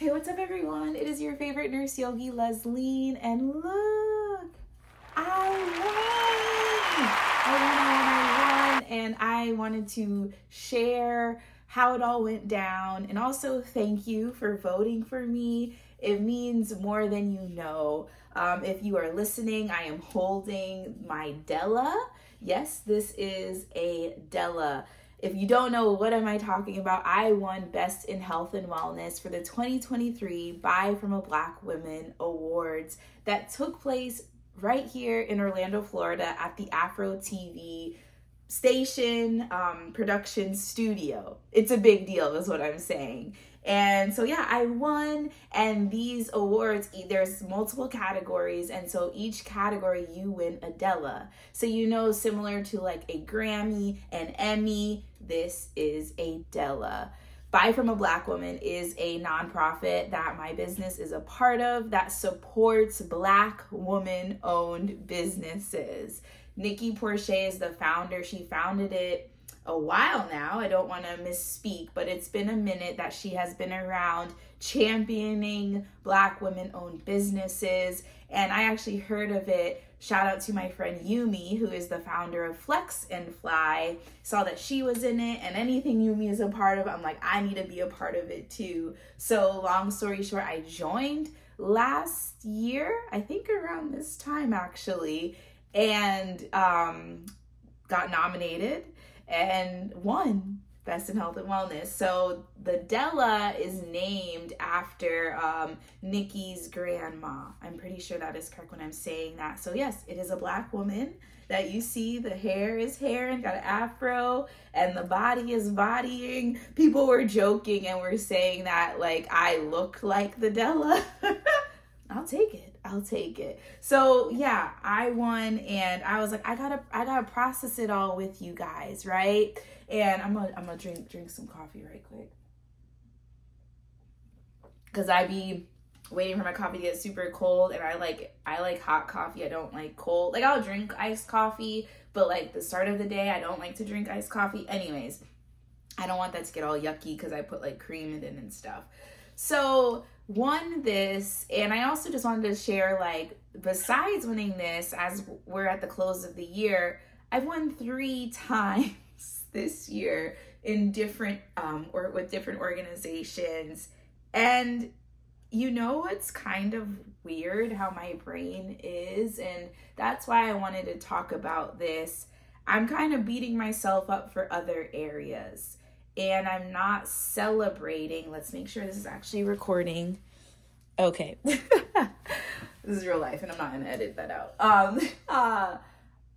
Hey, what's up, everyone? It is your favorite nurse yogi, Lesline, and look, I won! I won, I won, and I wanted to share how it all went down, and also thank you for voting for me. It means more than you know. Um, if you are listening, I am holding my Della. Yes, this is a Della. If you don't know what am I talking about, I won Best in Health and Wellness for the 2023 Buy from a Black Woman Awards that took place right here in Orlando, Florida at the Afro TV station um, production studio. It's a big deal, is what I'm saying. And so, yeah, I won. And these awards, there's multiple categories. And so each category, you win a Della. So, you know, similar to like a Grammy, an Emmy, this is a Della. Buy from a Black Woman is a nonprofit that my business is a part of that supports Black woman owned businesses. Nikki Porcher is the founder. She founded it a while now. I don't want to misspeak, but it's been a minute that she has been around championing Black women owned businesses. And I actually heard of it. Shout out to my friend Yumi, who is the founder of Flex and Fly. Saw that she was in it, and anything Yumi is a part of, I'm like, I need to be a part of it too. So, long story short, I joined last year, I think around this time actually, and um, got nominated and won Best in Health and Wellness. So the Della is named after um, Nikki's grandma. I'm pretty sure that is correct when I'm saying that. So yes, it is a black woman that you see. The hair is hair and got an afro, and the body is bodying. People were joking and were saying that like I look like the Della. I'll take it. I'll take it. So yeah, I won and I was like, I gotta I gotta process it all with you guys, right? And I'm gonna I'm gonna drink drink some coffee right quick. Cause I be waiting for my coffee to get super cold and I like I like hot coffee. I don't like cold. Like I'll drink iced coffee, but like the start of the day I don't like to drink iced coffee. Anyways, I don't want that to get all yucky because I put like cream in it and stuff. So won this and i also just wanted to share like besides winning this as we're at the close of the year i've won three times this year in different um or with different organizations. And you know what's kind of weird how my brain is? And that's why i wanted to talk about this. I'm kind of beating myself up for other areas and I'm not celebrating. Let's make sure this is actually recording. Okay. this is real life and I'm not going to edit that out. Um uh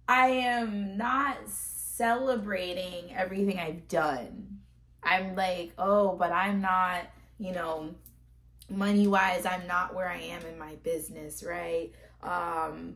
I am not celebrating everything I've done. I'm like, "Oh, but I'm not, you know, money-wise, I'm not where I am in my business, right? Um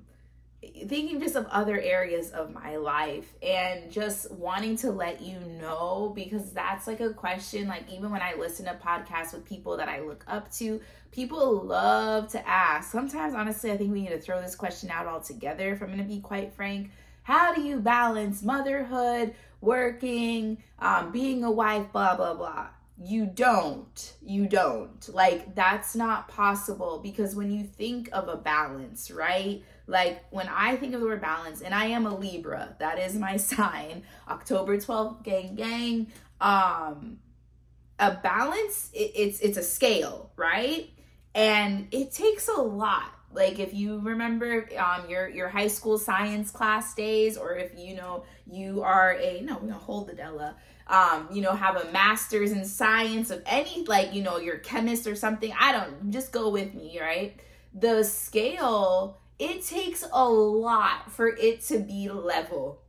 thinking just of other areas of my life and just wanting to let you know because that's like a question like even when I listen to podcasts with people that I look up to people love to ask. Sometimes honestly I think we need to throw this question out altogether if I'm going to be quite frank. How do you balance motherhood working um, being a wife blah blah blah you don't you don't like that's not possible because when you think of a balance right like when I think of the word balance, and I am a Libra, that is my sign. October 12th, gang, gang. Um, a balance, it, it's it's a scale, right? And it takes a lot. Like if you remember um your your high school science class days, or if you know you are a no, don't hold the Della. Um, you know, have a master's in science of any like, you know, you're chemist or something. I don't just go with me, right? The scale it takes a lot for it to be level.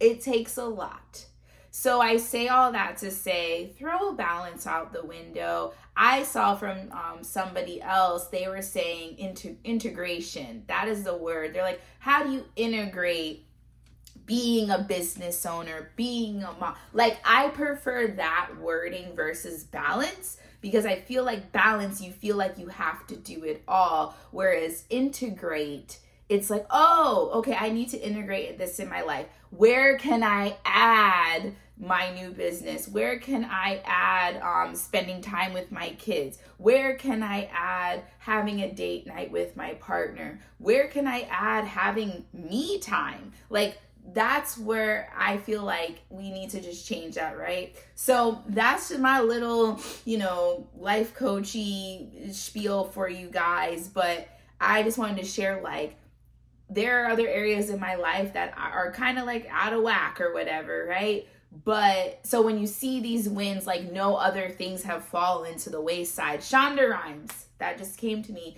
It takes a lot. So I say all that to say throw balance out the window. I saw from um, somebody else, they were saying into integration. That is the word. They're like, how do you integrate being a business owner, being a mom? Like, I prefer that wording versus balance because I feel like balance, you feel like you have to do it all. Whereas integrate, it's like, oh, okay, I need to integrate this in my life. Where can I add my new business? Where can I add um, spending time with my kids? Where can I add having a date night with my partner? Where can I add having me time? Like, that's where I feel like we need to just change that, right? So that's just my little, you know, life coachy spiel for you guys. But I just wanted to share like there are other areas in my life that are kind of like out of whack or whatever, right? But so when you see these wins, like no other things have fallen to the wayside. Shonda Rhimes, that just came to me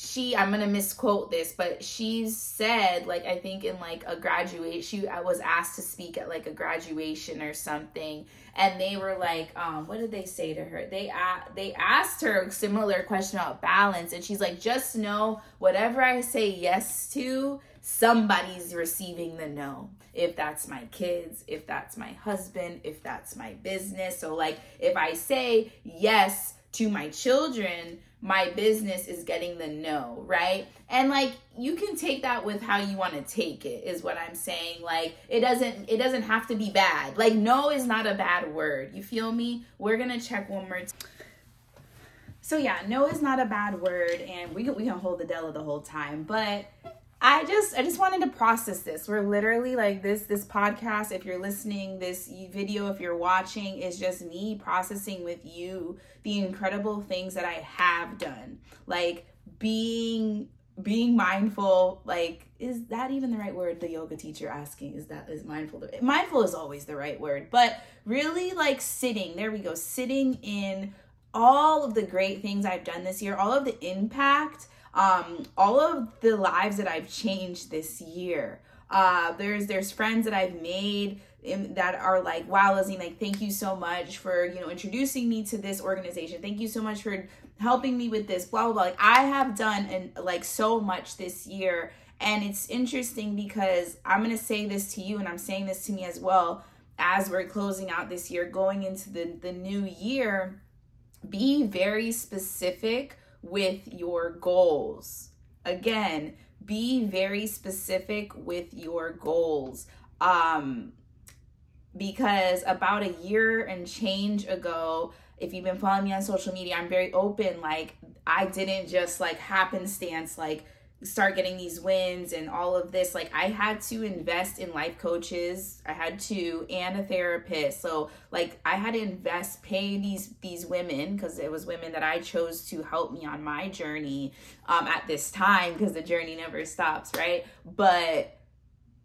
she i'm gonna misquote this but she said like i think in like a graduate she i was asked to speak at like a graduation or something and they were like um what did they say to her? They uh, they asked her a similar question about balance and she's like just know whatever i say yes to somebody's receiving the no. If that's my kids if that's my husband if that's my business. So like if i say yes to my children my business is getting the no, right? And like you can take that with how you want to take it is what I'm saying. Like it doesn't it doesn't have to be bad. Like no is not a bad word. You feel me? We're going to check one more so yeah, no is not a bad word and we can, we can hold the Della the whole time, but I just I just wanted to process this. We're literally like this this podcast if you're listening, this video if you're watching is just me processing with you the incredible things that I have done. Like being being mindful like is that even the right word the yoga teacher asking is that is mindful mindful is always the right word but really like sitting there we go sitting in all of the great things i've done this year all of the impact um, all of the lives that I've changed this year. Uh, there's there's friends that I've made in, that are like, wow, Lesline, like thank you so much for you know introducing me to this organization. Thank you so much for helping me with this. Blah blah blah. Like I have done and like so much this year, and it's interesting because I'm gonna say this to you, and I'm saying this to me as well as we're closing out this year, going into the the new year. Be very specific with your goals. Again, be very specific with your goals. Um, because about a year and change ago, if you've been following me on social media, I'm very open. Like, I didn't just like happenstance, like, start getting these wins and all of this like i had to invest in life coaches. I had to and a therapist. So like i had to invest pay these these women because it was women that i chose to help me on my journey um at this time because the journey never stops right? But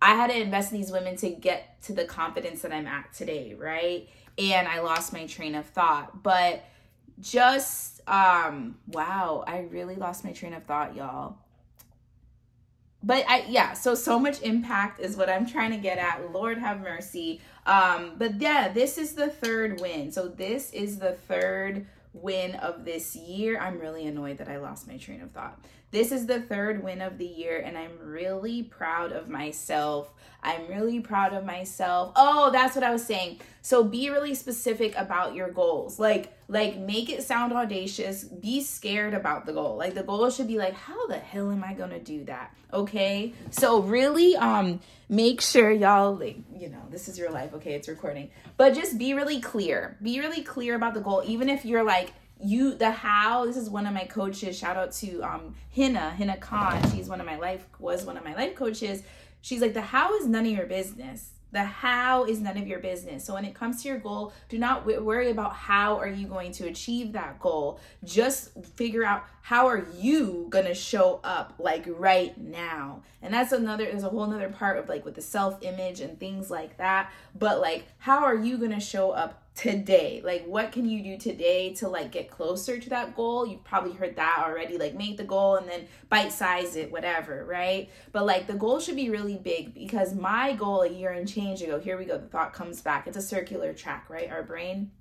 i had to invest in these women to get to the confidence that i'm at today right? And i lost my train of thought. But just um wow i really lost my train of thought y'all but I yeah, so so much impact is what I'm trying to get at. Lord have mercy. Um, but yeah, this is the third win. So this is the third win of this year. I'm really annoyed that I lost my train of thought. This is the third win of the year, and I'm really proud of myself. I'm really proud of myself. Oh, that's what I was saying. So be really specific about your goals. Like, like make it sound audacious. Be scared about the goal. Like the goal should be like, how the hell am I gonna do that? Okay. So really, um, make sure y'all like, you know, this is your life. Okay, it's recording. But just be really clear. Be really clear about the goal, even if you're like you the how this is one of my coaches shout out to um hina hina khan she's one of my life was one of my life coaches she's like the how is none of your business the how is none of your business. So when it comes to your goal, do not worry about how are you going to achieve that goal. Just figure out how are you going to show up like right now. And that's another there's a whole another part of like with the self-image and things like that. But like how are you going to show up today? Like what can you do today to like get closer to that goal? You've probably heard that already like make the goal and then bite size it whatever right? But like the goal should be really big because my goal a year and change ago here we go the thought comes back. It's a circular track right? Our brain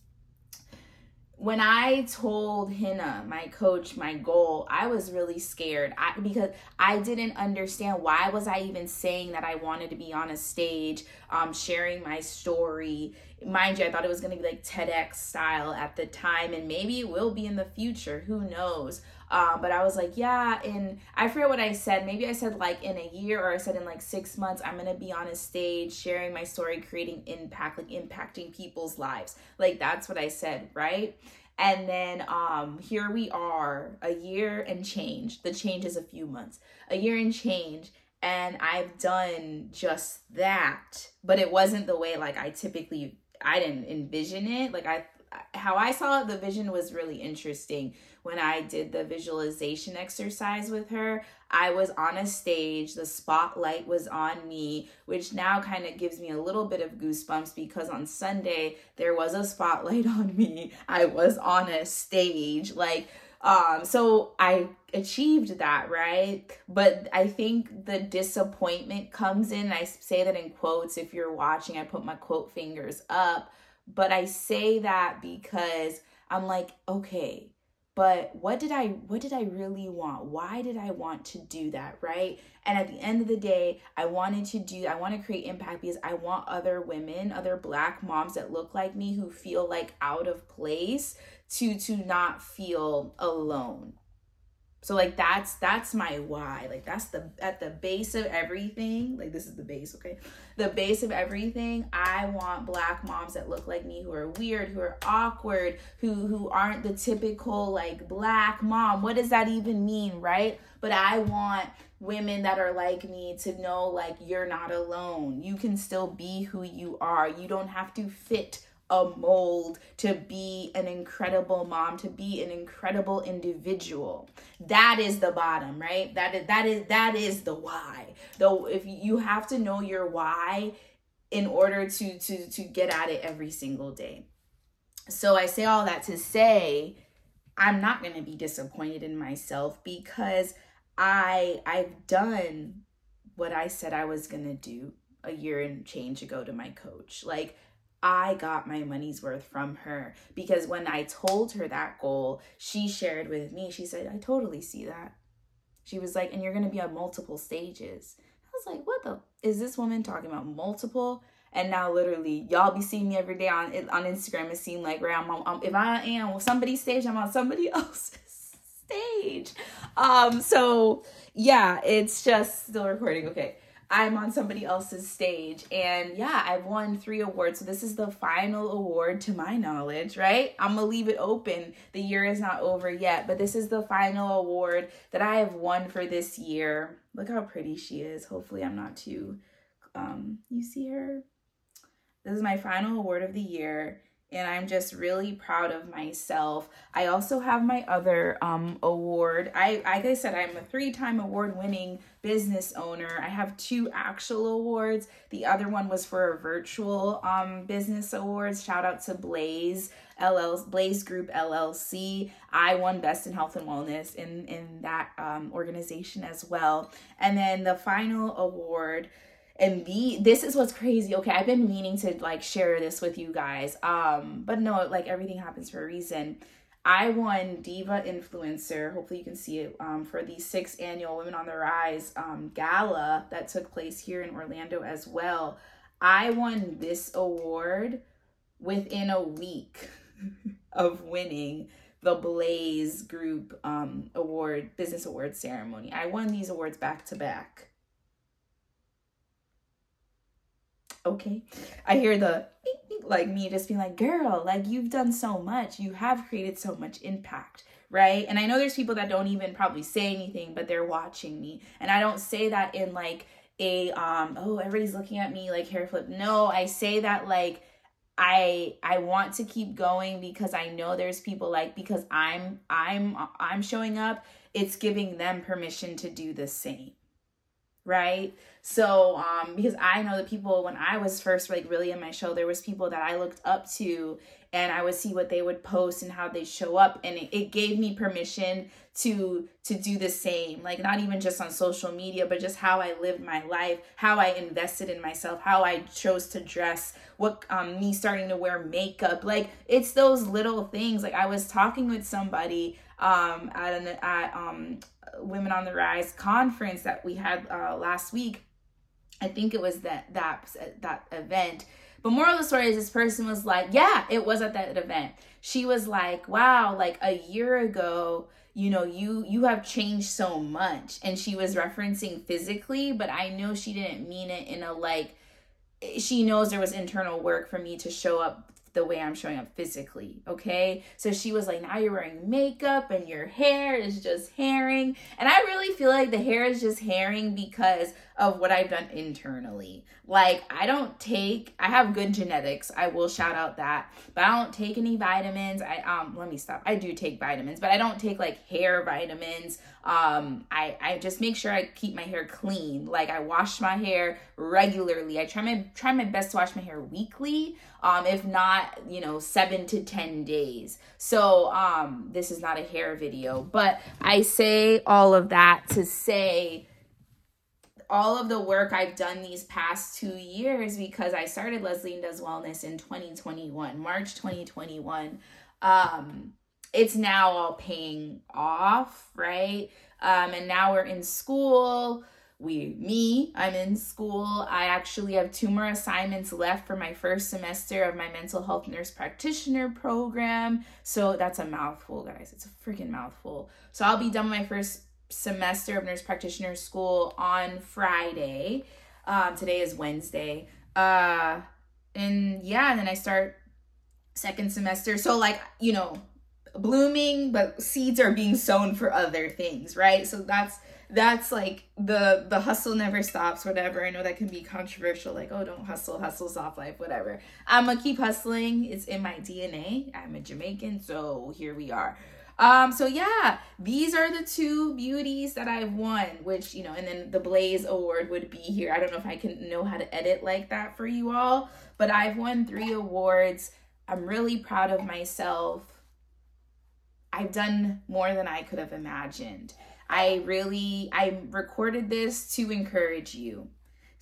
when I told Henna, my coach, my goal, I was really scared I, because I didn't understand why was I even saying that I wanted to be on a stage, um, sharing my story mind you, I thought it was going to be like TEDx style at the time, and maybe it will be in the future. Who knows? Um, but I was like, yeah, and I forget what I said. Maybe I said like in a year, or I said in like six months, I'm gonna be on a stage sharing my story, creating impact, like impacting people's lives. Like that's what I said, right? And then um here we are, a year and change. The change is a few months. A year and change and I've done just that. But it wasn't the way like I typically I didn't envision it. Like I how I saw it, the vision was really interesting when I did the visualization exercise with her. I was on a stage, the spotlight was on me, which now kind of gives me a little bit of goosebumps because on Sunday there was a spotlight on me. I was on a stage. Like, um, so I achieved that, right? But I think the disappointment comes in. I say that in quotes. If you're watching, I put my quote fingers up. But I say that because I'm like, okay, but what did I what did I really want? Why did I want to do that, right? And at the end of the day, I wanted to do I want to create impact because I want other women, other black moms that look like me who feel like out of place to to not feel alone so like that's that's my why. Like that's the at the base of everything like this is the base okay? The base of everything i want black moms that look like me who are weird who are awkward who who aren't the typical like black mom. What does that even mean right? But i want women that are like me to know like you're not alone. You can still be who you are. You don't have to fit a mold to be an incredible mom to be an incredible individual. That is the bottom right? That is that is that is the why. Though if you have to know your why in order to to to get at it every single day. So i say all that to say i'm not going to be disappointed in myself because i i've done what i said i was going to do a year and change ago to my coach. Like I got my money's worth from her because when I told her that goal, she shared with me, she said, I totally see that. She was like, and you're going to be on multiple stages. I was like, what the? Is this woman talking about multiple? And now, literally, y'all be seeing me every day on on Instagram. It seems like, right, I'm on, if I am on somebody's stage, I'm on somebody else's stage. Um, so yeah, it's just still recording. Okay. I'm on somebody else's stage. And yeah, I've won three awards. So this is the final award to my knowledge, right? I'm gonna leave it open. The year is not over yet, but this is the final award that I have won for this year. Look how pretty she is. Hopefully, I'm not too um you see her. This is my final award of the year and I'm just really proud of myself. I also have my other um, award. I, like I said, I'm a three-time award-winning business owner. I have two actual awards. The other one was for a virtual um, business awards. Shout out to Blaze LL Blaze Group LLC. I won Best in Health and Wellness in in that um, organization as well. And then the final award and the this is what's crazy. Okay i've been meaning to like share this with you guys um but no like everything happens for a reason. I won diva influencer hopefully you can see it um, for the sixth annual women on the rise um, gala that took place here in orlando as well. I won this award within a week of winning the blaze group um, award business award ceremony. I won these awards back to back okay. I hear the like me just being like, girl, like you've done so much. You have created so much impact, right? And I know there's people that don't even probably say anything, but they're watching me. And I don't say that in like a um, oh, everybody's looking at me like hair flip. No, I say that like I I want to keep going because I know there's people like because I'm I'm I'm showing up, it's giving them permission to do the same right? So um because i know the people when i was first like really in my show there was people that i looked up to and i would see what they would post and how they show up and it, it gave me permission to to do the same. Like not even just on social media but just how i lived my life how i invested in myself how i chose to dress what um me starting to wear makeup. Like it's those little things. Like i was talking with somebody um at an at um Women on the Rise conference that we had uh, last week. I think it was that that that event But moral of the story is this person was like, yeah, it was at that event. She was like, wow, like a year ago, you know, you you have changed so much. And she was referencing physically, but I know she didn't mean it in a like she knows there was internal work for me to show up the way I'm showing up physically. Okay. So she was like, now you're wearing makeup and your hair is just herring. And I really feel like the hair is just herring because of what I've done internally. Like, I don't take, I have good genetics. I will shout out that, but I don't take any vitamins. I, um, let me stop. I do take vitamins, but I don't take like hair vitamins. Um, I, I just make sure I keep my hair clean. Like, I wash my hair regularly. I try my, try my best to wash my hair weekly. Um, if not, you know, seven to 10 days. So, um, this is not a hair video, but I say all of that to say, all of the work I've done these past two years because I started Lesline Does Wellness in 2021, March 2021. Um, it's now all paying off, right? Um, and now we're in school. We, me, I'm in school. I actually have two more assignments left for my first semester of my mental health nurse practitioner program. So that's a mouthful, guys. It's a freaking mouthful. So I'll be done with my first semester of nurse practitioner school on Friday. Um, today is Wednesday. Uh, and yeah, and then I start second semester. So like, you know, blooming, but seeds are being sown for other things, right? So that's that's like the the hustle never stops whatever i know that can be controversial like oh don't hustle hustle soft life whatever i'm gonna keep hustling it's in my dna i'm a jamaican so here we are um, so yeah, these are the two beauties that I've won, which, you know, and then the Blaze Award would be here. I don't know if I can know how to edit like that for you all, but I've won three awards. I'm really proud of myself. I've done more than I could have imagined. I really I recorded this to encourage you.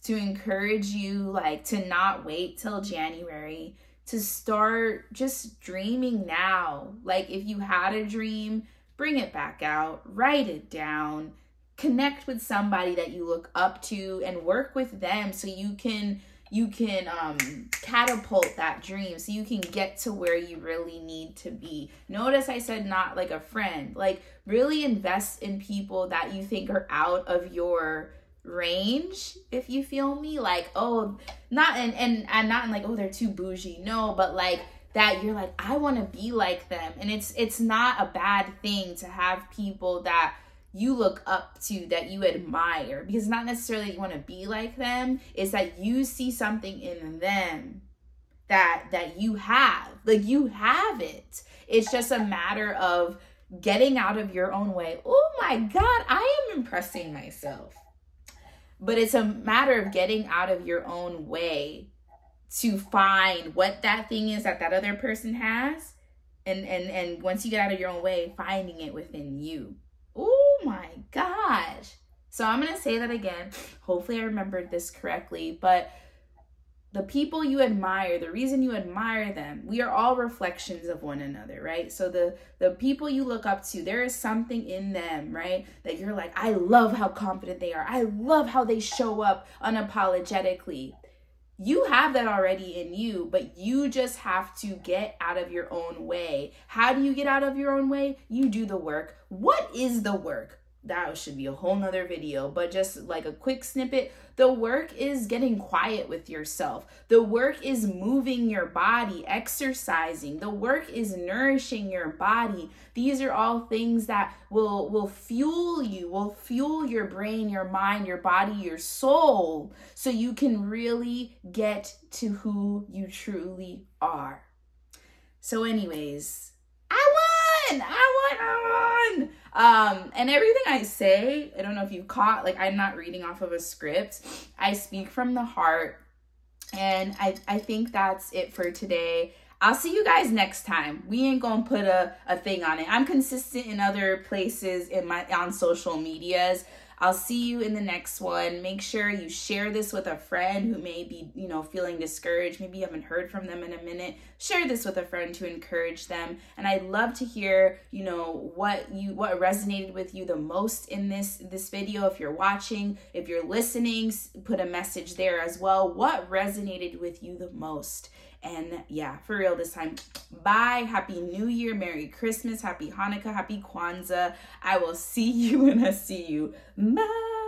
To encourage you like to not wait till January to start just dreaming now. Like if you had a dream, bring it back out, write it down, connect with somebody that you look up to and work with them so you can you can um catapult that dream so you can get to where you really need to be. Notice I said not like a friend. Like really invest in people that you think are out of your range if you feel me like oh not and and i'm not in like oh they're too bougie no but like that you're like i want to be like them and it's it's not a bad thing to have people that you look up to that you admire because not necessarily you want to be like them is that you see something in them that that you have like you have it. It's just a matter of getting out of your own way. Oh my god i am impressing myself. But it's a matter of getting out of your own way to find what that thing is that that other person has and and and once you get out of your own way finding it within you my gosh. So i'm gonna say that again. Hopefully i remembered this correctly but the people you admire the reason you admire them we are all reflections of one another right? So the the people you look up to there is something in them right? That you're like i love how confident they are. I love how they show up unapologetically you have that already in you but you just have to get out of your own way. How do you get out of your own way? You do the work. What is the work that should be a whole nother video, but just like a quick snippet. The work is getting quiet with yourself. The work is moving your body, exercising. The work is nourishing your body. These are all things that will will fuel you, will fuel your brain, your mind, your body, your soul so you can really get to who you truly are. So anyways, I won. I won. I won. Um, and everything I say, I don't know if you caught, like I'm not reading off of a script. I speak from the heart. And I, I think that's it for today. I'll see you guys next time. We ain't gonna put a, a thing on it. I'm consistent in other places in my on social medias. I'll see you in the next one. Make sure you share this with a friend who may be, you know, feeling discouraged. Maybe you haven't heard from them in a minute. Share this with a friend to encourage them. And I'd love to hear, you know, what you what resonated with you the most in this this video. If you're watching, if you're listening, put a message there as well. What resonated with you the most? And yeah, for real this time. Bye. Happy New Year. Merry Christmas. Happy Hanukkah. Happy Kwanzaa. I will see you when I see you. Bye.